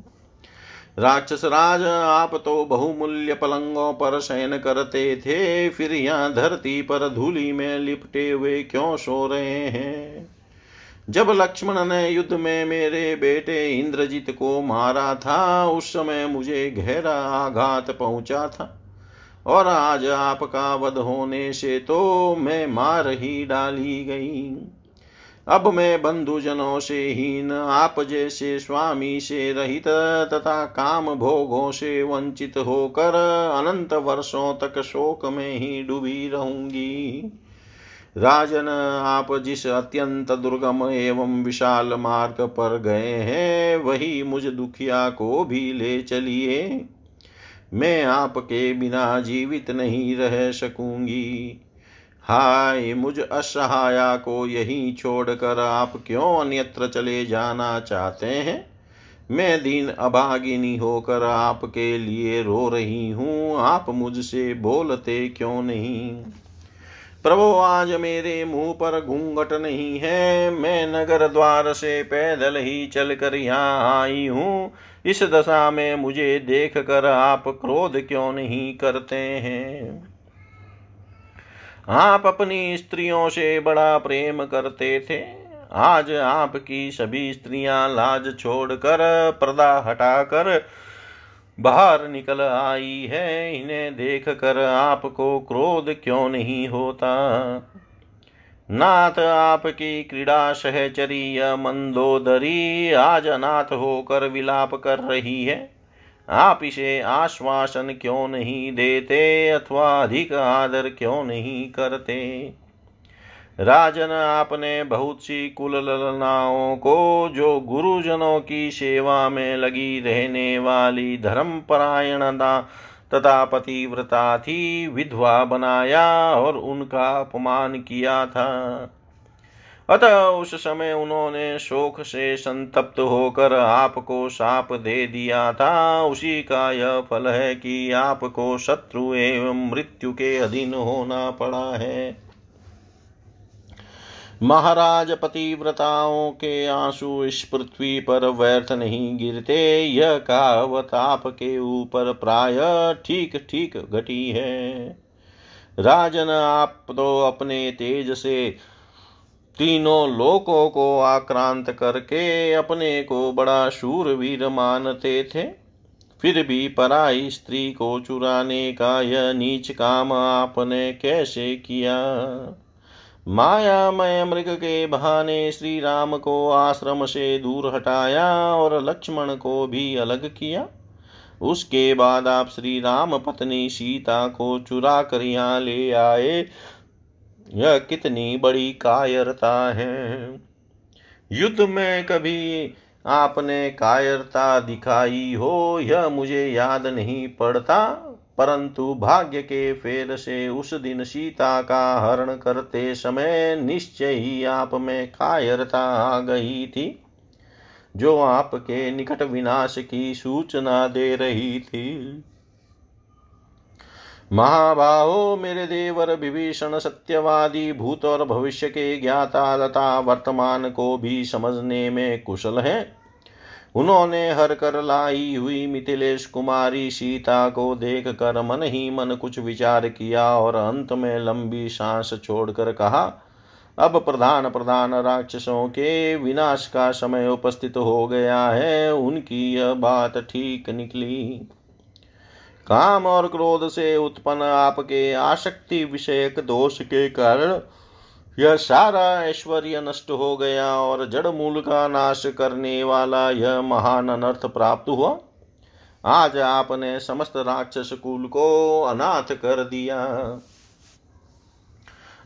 राक्षस राज, आप तो बहुमूल्य पलंगों पर शयन करते थे, फिर यहाँ धरती पर धूली में लिपटे हुए क्यों सो रहे हैं? जब लक्ष्मण ने युद्ध में मेरे बेटे इंद्रजीत को मारा था, उस समय मुझे गहरा आघात पहुँचा था। और आज आपका वध होने से तो मैं मार ही डाली गई। अब मैं बंधुजनों से हीन, आप जैसे स्वामी से रहित तथा काम भोगों से वंचित होकर अनंत वर्षों तक शोक में ही डूबी रहूँगी। राजन, आप जिस अत्यंत दुर्गम एवं विशाल मार्ग पर गए हैं, वही मुझ दुखिया को भी ले चलिए। मैं आपके बिना जीवित नहीं रह सकूँगी। हाय, मुझ असहाया को यहीं छोड़कर आप क्यों अन्यत्र चले जाना चाहते हैं? मैं दीन अभागिनी होकर आपके लिए रो रही हूँ, आप मुझसे बोलते क्यों नहीं? प्रभु, आज मेरे मुँह पर घूंघट नहीं है। मैं नगर द्वार से पैदल ही चलकर यहाँ आई हूँ। इस दशा में मुझे देख कर आप क्रोध क्यों नहीं करते हैं? आप अपनी स्त्रियों से बड़ा प्रेम करते थे। आज आपकी सभी स्त्रियाँ लाज छोड़कर, पर्दा हटाकर बाहर निकल आई है, इन्हें देख कर आपको क्रोध क्यों नहीं होता? नाथ आपकी क्रीड़ा सहचरी मंदोदरी आज अनाथ होकर विलाप कर रही है। आप इसे आश्वासन क्यों नहीं देते, अथवा अधिक आदर क्यों नहीं करते? राजन आपने बहुत सी कुल ललनाओं को, जो गुरुजनों की सेवा में लगी रहने वाली धर्म परायणता तथा पतिव्रता थी, विधवा बनाया और उनका अपमान किया था। अतः उस समय उन्होंने शोक से संतप्त होकर आपको साप दे दिया था। उसी का यह फल है कि आपको शत्रु एवं मृत्यु के अधीन होना पड़ा है। महाराज पतिव्रताओं के आँसू इस पृथ्वी पर व्यर्थ नहीं गिरते। यह कहावत आपके ऊपर प्राय ठीक ठीक घटी है। राजन, आप तो अपने तेज से तीनों लोकों को आक्रांत करके अपने को बड़ा शूरवीर मानते थे। फिर भी पराई स्त्री को चुराने का यह नीच काम आपने कैसे किया? मायामय मृग के बहाने श्री राम को आश्रम से दूर हटाया और लक्ष्मण को भी अलग किया। उसके बाद आप श्री राम पत्नी सीता को चुरा कर यहाँ ले आए। यह कितनी बड़ी कायरता है। युद्ध में कभी आपने कायरता दिखाई हो, यह मुझे याद नहीं पड़ता। परंतु भाग्य के फेर से उस दिन सीता का हरण करते समय निश्चय ही आप में कायरता आ गई थी, जो आपके निकट विनाश की सूचना दे रही थी। महाबाहो, मेरे देवर, विभीषण, सत्यवादी भूत और भविष्य के ज्ञाता तथा वर्तमान को भी समझने में कुशल है। उन्होंने हर कर लाई हुई मिथिलेश कुमारी सीता को देख कर मन ही मन कुछ विचार किया और अंत में लंबी सांस छोड़कर कहा, अब प्रधान प्रधान राक्षसों के विनाश का समय उपस्थित हो गया है, उनकी यह बात ठीक निकली। काम और क्रोध से उत्पन्न आपके आसक्ति विषयक दोष के कारण यह सारा ऐश्वर्य नष्ट हो गया और जड़ मूल का नाश करने वाला यह महान अनर्थ प्राप्त हुआ। आज आपने समस्त राक्षस कुल को अनाथ कर दिया।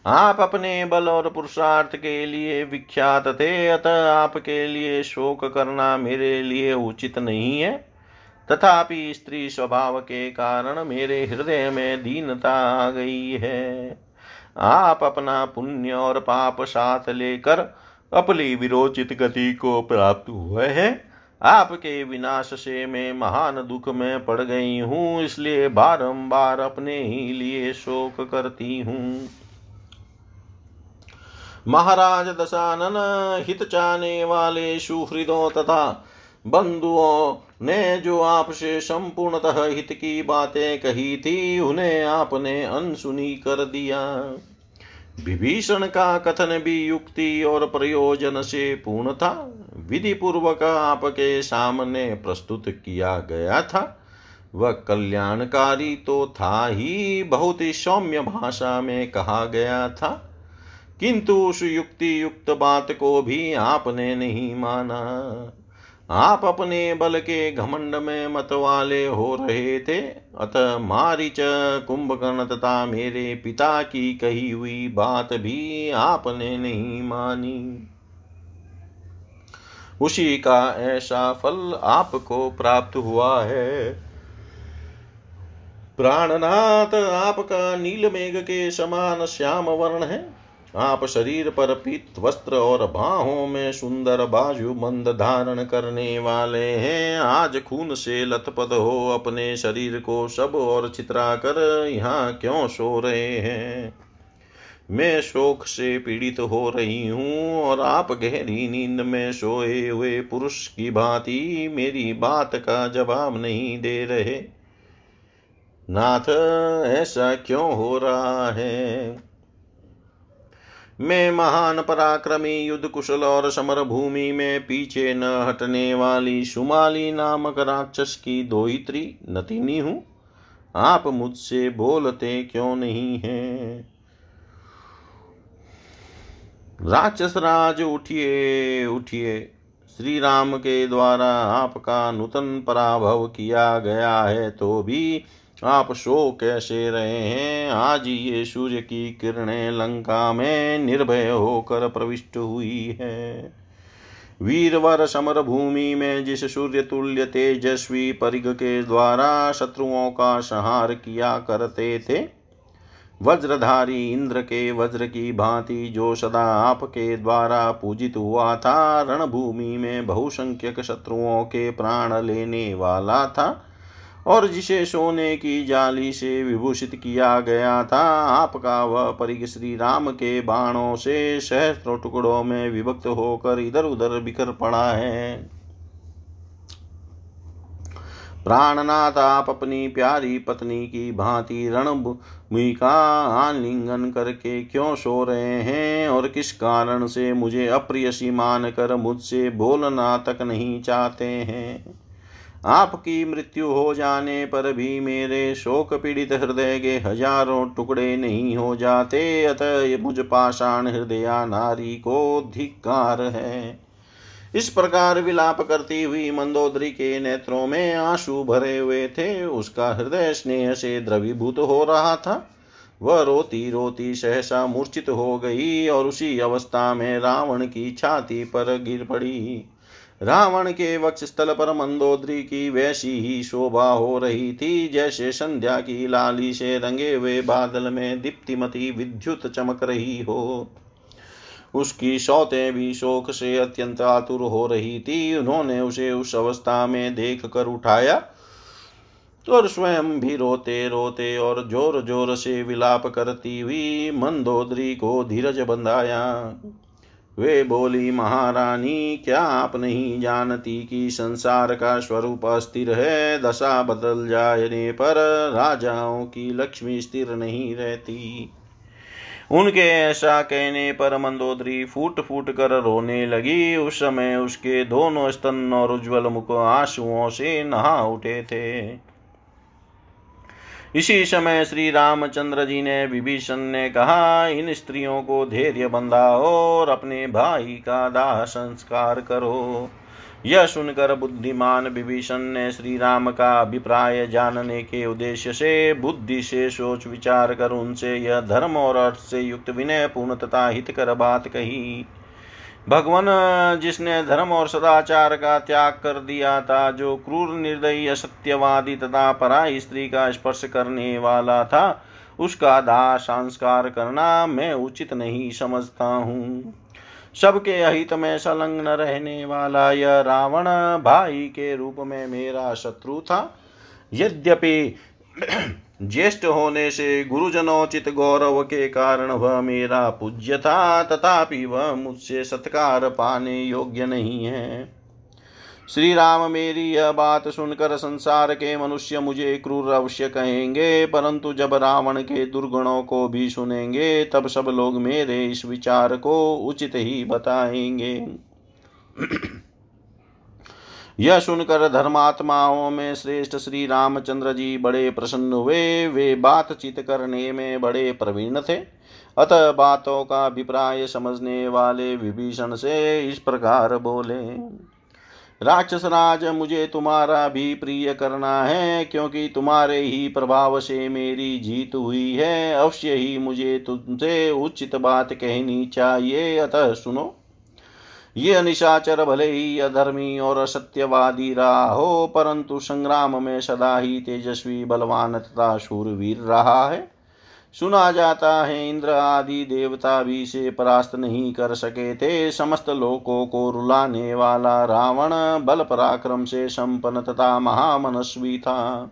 आप अपने बल और पुरुषार्थ के लिए विख्यात थे, अतः आपके लिए शोक करना मेरे लिए उचित नहीं है। तथापि स्त्री स्वभाव के कारण मेरे हृदय में दीनता आ गई है। आप अपना पुण्य और पाप साथ लेकर अपनी विरोचित गति को प्राप्त हुए हैं। आपके विनाश से मैं महान दुख में पड़ गई हूँ, इसलिए बारंबार अपने ही लिए शोक करती हूँ। महाराज दशानन, हित चाहने वाले सुहृदों तथा बंधुओं ने जो आपसे संपूर्णतः हित की बातें कही थी, उन्हें आपने अनसुनी कर दिया। विभीषण का कथन भी युक्ति और प्रयोजन से पूर्ण था। विधि पूर्वक आपके सामने प्रस्तुत किया गया था। वह कल्याणकारी तो था ही, बहुत ही सौम्य भाषा में कहा गया था। किंतु उस युक्ति युक्त बात को भी आपने नहीं माना। आप अपने बल के घमंड में मतवाले हो रहे थे। अतः मारिच कुंभकर्ण तथा मेरे पिता की कही हुई बात भी आपने नहीं मानी। उसी का ऐसा फल आपको प्राप्त हुआ है। प्राणनाथ, आपका नील मेघ के समान श्याम वर्ण है। आप शरीर पर पीत वस्त्र और बाहों में सुंदर बाजू मंद धारण करने वाले हैं। आज खून से लथपथ हो अपने शरीर को सब और चित्रा कर यहाँ क्यों सो रहे हैं? मैं शोक से पीड़ित हो रही हूँ और आप गहरी नींद में सोए हुए पुरुष की भांति मेरी बात का जवाब नहीं दे रहे। नाथ, ऐसा क्यों हो रहा है? मैं महान पराक्रमी युद्ध कुशल और समर भूमि में पीछे न हटने वाली सुमाली नामक राक्षस की दोहित्री नतिनी हूँ। आप मुझसे बोलते क्यों नहीं हैं? राक्षस राज, उठिए उठिए। श्री राम के द्वारा आपका नूतन पराभव किया गया है तो भी आप शो कैसे रहे हैं। आज ये सूर्य की किरणें लंका में निर्भय होकर प्रविष्ट हुई है। वीरवर समर भूमि में जिस सूर्य तुल्य तेजस्वी परिग के द्वारा शत्रुओं का संहार किया करते थे, वज्रधारी इंद्र के वज्र की भांति जो सदा आपके द्वारा पूजित हुआ था, रणभूमि में बहुसंख्यक शत्रुओं के प्राण लेने वाला था और जिसे सोने की जाली से विभूषित किया गया था, आपका वह परिग श्री राम के बाणों से सहस्त्रों टुकड़ों में विभक्त होकर इधर उधर बिखर पड़ा है। प्राणनाथ, आप अपनी प्यारी पत्नी की भांति रणभूमि का आलिंगन करके क्यों सो रहे हैं और किस कारण से मुझे अप्रिय सी मुझसे बोलना तक नहीं चाहते हैं? आपकी मृत्यु हो जाने पर भी मेरे शोक पीड़ित हृदय के हज़ारों टुकड़े नहीं हो जाते, अतः मुझ पाषाण हृदया नारी को धिक्कार है। इस प्रकार विलाप करती हुई मंदोदरी के नेत्रों में आँसू भरे हुए थे। उसका हृदय स्नेह से द्रवीभूत हो रहा था। वह रोती रोती सहसा मूर्छित हो गई और उसी अवस्था में रावण की छाती पर गिर पड़ी। रावण के वक्ष स्थल पर मंदोदरी की वैसी ही शोभा हो रही थी, जैसे संध्या की लाली से रंगे हुए बादल में दीप्तिमती विद्युत चमक रही हो। उसकी सौतें भी शोक से अत्यंत आतुर हो रही थी। उन्होंने उसे उस अवस्था में देख कर उठाया और स्वयं भी रोते रोते और ज़ोर ज़ोर से विलाप करती हुई मंदोदरी को धीरज बंधाया। वे बोली, महारानी, क्या आप नहीं जानती कि संसार का स्वरूप अस्थिर है? दशा बदल जाने पर राजाओं की लक्ष्मी स्थिर नहीं रहती। उनके ऐसा कहने पर मंदोदरी फूट फूट कर रोने लगी। उस समय उसके दोनों स्तन और उज्ज्वल मुख आंसुओं से नहा उठे थे। इसी समय श्री रामचंद्र जी ने विभीषण ने कहा, इन स्त्रियों को धैर्य बंधाओ और अपने भाई का दाह संस्कार करो। यह सुनकर बुद्धिमान विभीषण ने श्री राम का अभिप्राय जानने के उद्देश्य से, बुद्धि से सोच विचार कर उनसे यह धर्म और अर्थ से युक्त विनय पूर्ण तथा हितकर बात कही। भगवान, जिसने धर्म और सदाचार का त्याग कर दिया था, जो क्रूर, निर्दयी, असत्यवादी तथा पराई स्त्री का स्पर्श करने वाला था, उसका दाह संस्कार करना मैं उचित नहीं समझता हूँ। सबके अहित में संलग्न रहने वाला यह रावण भाई के रूप में मेरा शत्रु था। यद्यपि ज्येष्ठ होने से गुरुजनोचित गौरव के कारण वह मेरा पूज्य था, तथापि वह मुझसे सत्कार पाने योग्य नहीं है। श्री राम मेरी यह बात सुनकर संसार के मनुष्य मुझे क्रूर अवश्य कहेंगे, परंतु जब रावण के दुर्गुणों को भी सुनेंगे, तब सब लोग मेरे इस विचार को उचित ही बताएँगे। यह सुनकर धर्मात्माओं में श्रेष्ठ श्री रामचंद्र जी बड़े प्रसन्न हुए। वे बातचीत करने में बड़े प्रवीण थे। अतः बातों का अभिप्राय समझने वाले विभीषण से इस प्रकार बोले, राक्षस राज, मुझे तुम्हारा भी प्रिय करना है, क्योंकि तुम्हारे ही प्रभाव से मेरी जीत हुई है। अवश्य ही मुझे तुमसे उचित बात कहनी चाहिए। अतः सुनो। ये निशाचर भले ही अधर्मी और असत्यवादी रहा हो, परंतु संग्राम में सदा ही तेजस्वी, बलवान तथा शूरवीर रहा है। सुना जाता है, इंद्र आदि देवता भी इसे परास्त नहीं कर सके थे। समस्त लोकों को रुलाने वाला रावण बल पराक्रम से संपन्न तथा महामनस्वी था।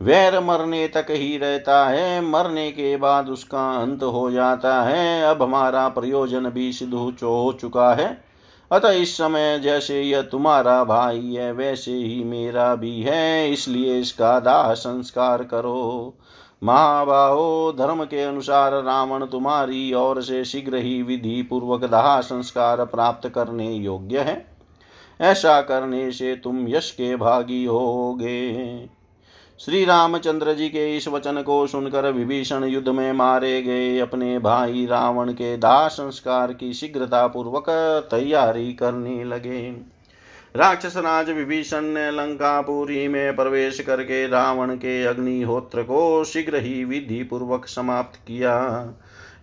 वैर मरने तक ही रहता है, मरने के बाद उसका अंत हो जाता है। अब हमारा प्रयोजन भी सिद्ध हो चुका है। अतः इस समय जैसे यह तुम्हारा भाई है, वैसे ही मेरा भी है, इसलिए इसका दाह संस्कार करो। महाबाहो, धर्म के अनुसार रावण तुम्हारी ओर से शीघ्र ही विधि पूर्वक दाह संस्कार प्राप्त करने योग्य है। ऐसा करने से तुम यश के भागी होगे। श्री रामचंद्र जी के इस वचन को सुनकर विभीषण युद्ध में मारे गए अपने भाई रावण के दाह संस्कार की शीघ्रता पूर्वक तैयारी करने लगे। राक्षस राज विभीषण ने लंकापुरी में प्रवेश करके रावण के अग्निहोत्र को शीघ्र ही विधि पूर्वक समाप्त किया।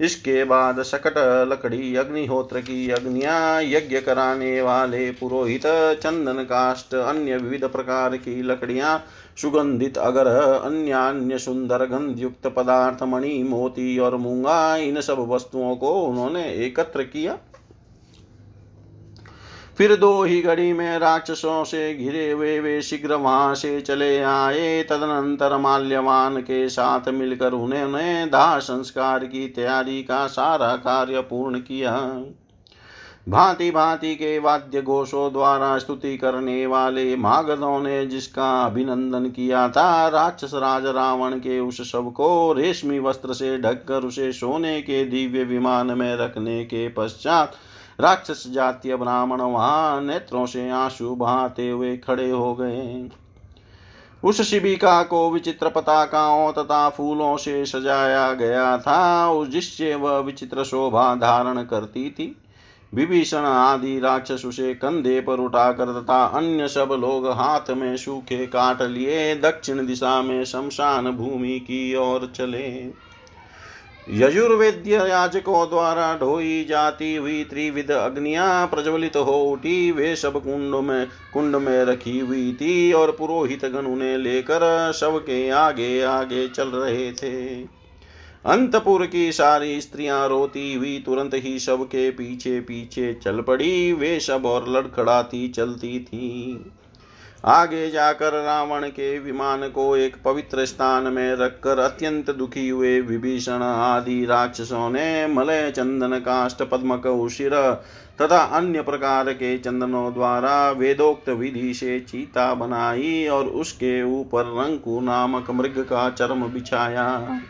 इसके बाद सकट लकड़ी अग्निहोत्र की अग्निया यज्ञ कराने वाले पुरोहित चंदन काष्ट अन्य विविध प्रकार की लकड़ियाँ सुगंधित अगर अन्य अन्य सुंदर गंध युक्त पदार्थ मणि मोती और मूँगा इन सब वस्तुओं को उन्होंने एकत्र किया। फिर दो ही घड़ी में राक्षसों से घिरे हुए वे शीघ्र वहाँ से चले आए। तदनंतर माल्यवान के साथ मिलकर उन्होंने दाह संस्कार की तैयारी का सारा कार्य पूर्ण किया। भांति भांति के वाद्य घोषों द्वारा स्तुति करने वाले मागधों ने जिसका अभिनंदन किया था, राक्षस राज रावण के उस शव को रेशमी वस्त्र से ढककर उसे सोने के दिव्य विमान में रखने के पश्चात राक्षस जातीय ब्राह्मण वहाँ नेत्रों से आँसू बहाते हुए खड़े हो गए। उस शिविका को विचित्र पताकाओं तथा फूलों से सजाया गया था जिससे वह विचित्र शोभा धारण करती थी। विभीषण आदि राक्षस उसे कंधे पर उठाकर तथा अन्य सब लोग हाथ में सूखे काट लिए दक्षिण दिशा में शमशान भूमि की ओर चले। यजुर्वेद्य याजकों द्वारा ढोई जाती हुई त्रिविध अग्नियाँ प्रज्वलित हो उठी। वे सब कुंड में कुंड में रखी हुई थी और पुरोहित गण उन्हें लेकर शव के आगे आगे चल रहे थे। अंतपुर की सारी स्त्रियाँ रोती हुई, तुरंत ही शव के पीछे पीछे चल पड़ी। वे सब और लड़खड़ाती चलती थी। आगे जाकर रावण के विमान को एक पवित्र स्थान में रखकर अत्यंत दुखी हुए विभीषण आदि राक्षसों ने मलय चंदन काष्ट पद्मक उशिर तथा अन्य प्रकार के चंदनों द्वारा वेदोक्त विधि से चीता बनाई और उसके ऊपर रंकु नामक मृग का चर्म बिछाया।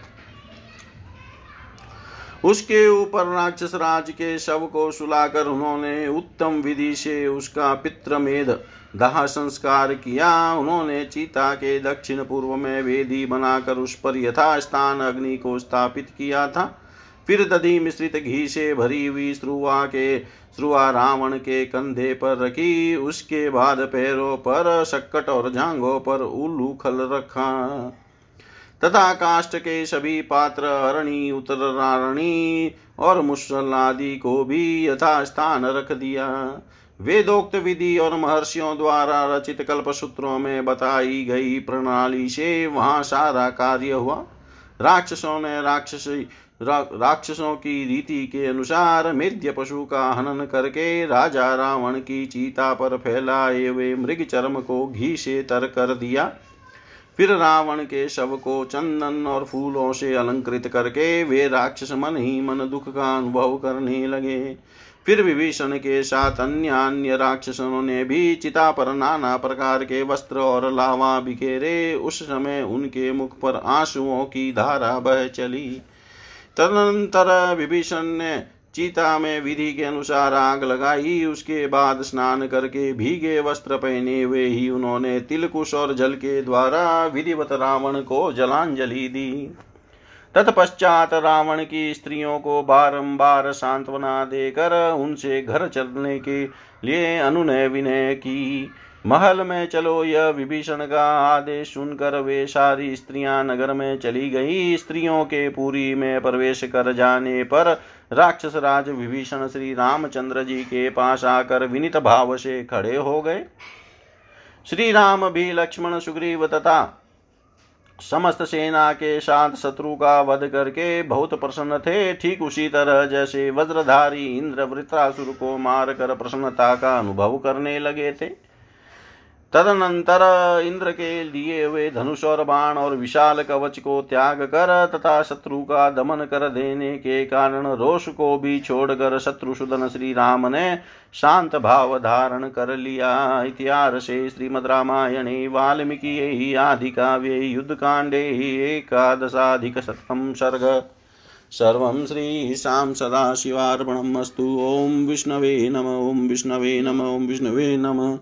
उसके ऊपर राक्षस राज के शव को सुलाकर उन्होंने उत्तम विधि से उसका पितृमेध दाह संस्कार किया। उन्होंने चीता के दक्षिण पूर्व में वेदी बनाकर उस पर यथास्थान अग्नि को स्थापित किया था। फिर दधि मिश्रित घी से भरी हुई श्रुआ के श्रुआ रावण के कंधे पर रखी। उसके बाद पैरों पर शक्कट और जांघों पर उल्लू खल रखा। तथा काष्ट के सभी पात्र अरणी उत्तरारणी और मुसल आदि को भी यथा स्थान रख दिया। वेदोक्त विधि और महर्षियों द्वारा रचित कल्प सूत्रों में बताई गई प्रणाली से वहाँ सारा कार्य हुआ। राक्षसों ने राक्षस रा, राक्षसों की रीति के अनुसार मेद्य पशु का हनन करके राजा रावण की चीता पर फैलाए हुए मृग चर्म को घी से तर कर दिया। फिर रावण के शव को चंदन और फूलों से अलंकृत करके वे राक्षस मन ही मन दुख का अनुभव करने लगे। फिर विभीषण के साथ अन्य अन्य राक्षसों ने भी चिता पर नाना प्रकार के वस्त्र और लावा बिखेरे। उस समय उनके मुख पर आंसुओं की धारा बह चली। तदनंतर विभीषण ने चीता में विधि के अनुसार आग लगाई, उसके बाद स्नान करके भीगे वस्त्र पहने हुए ही उन्होंने तिलकुश और जल के द्वारा विधिवत रावण को जलांजलि दी। तत्पश्चात रावण की स्त्रियों को बारंबार सांत्वना देकर उनसे घर चलने के लिए अनुनय विनय की। महल में चलो, यह विभीषण का आदेश सुनकर वे सारी स्त्रियाँ नगर में चली गई। स्त्रियों के पुरी में प्रवेश कर जाने पर राक्षस राज विभीषण श्री रामचंद्र जी के पास आकर विनित भाव से खड़े हो गए। श्री राम भी लक्ष्मण, सुग्रीव तथा समस्त सेना के साथ शत्रु का वध करके बहुत प्रसन्न थे। ठीक उसी तरह जैसे वज्रधारी इंद्र वृत्रासुर को मारकर प्रसन्नता का अनुभव करने लगे थे। तदनंतर इंद्र के लिए हुए धनुष और बाण और विशाल कवच को त्याग कर तथा शत्रु का दमन कर देने के कारण रोष को भी छोड़कर शत्रुसूदन श्री राम ने शांत भाव धारण कर लिया। इतिहास श्रीमद रामायणे, वाल्मीकि कांडे एकादशाधिक शतम सर्ग। सर्वं श्रीशां सदाशिवार्पणम् अस्तु ॐ विष्णवे नम ॐ विष्णवे नम ॐ विष्णवे नमः।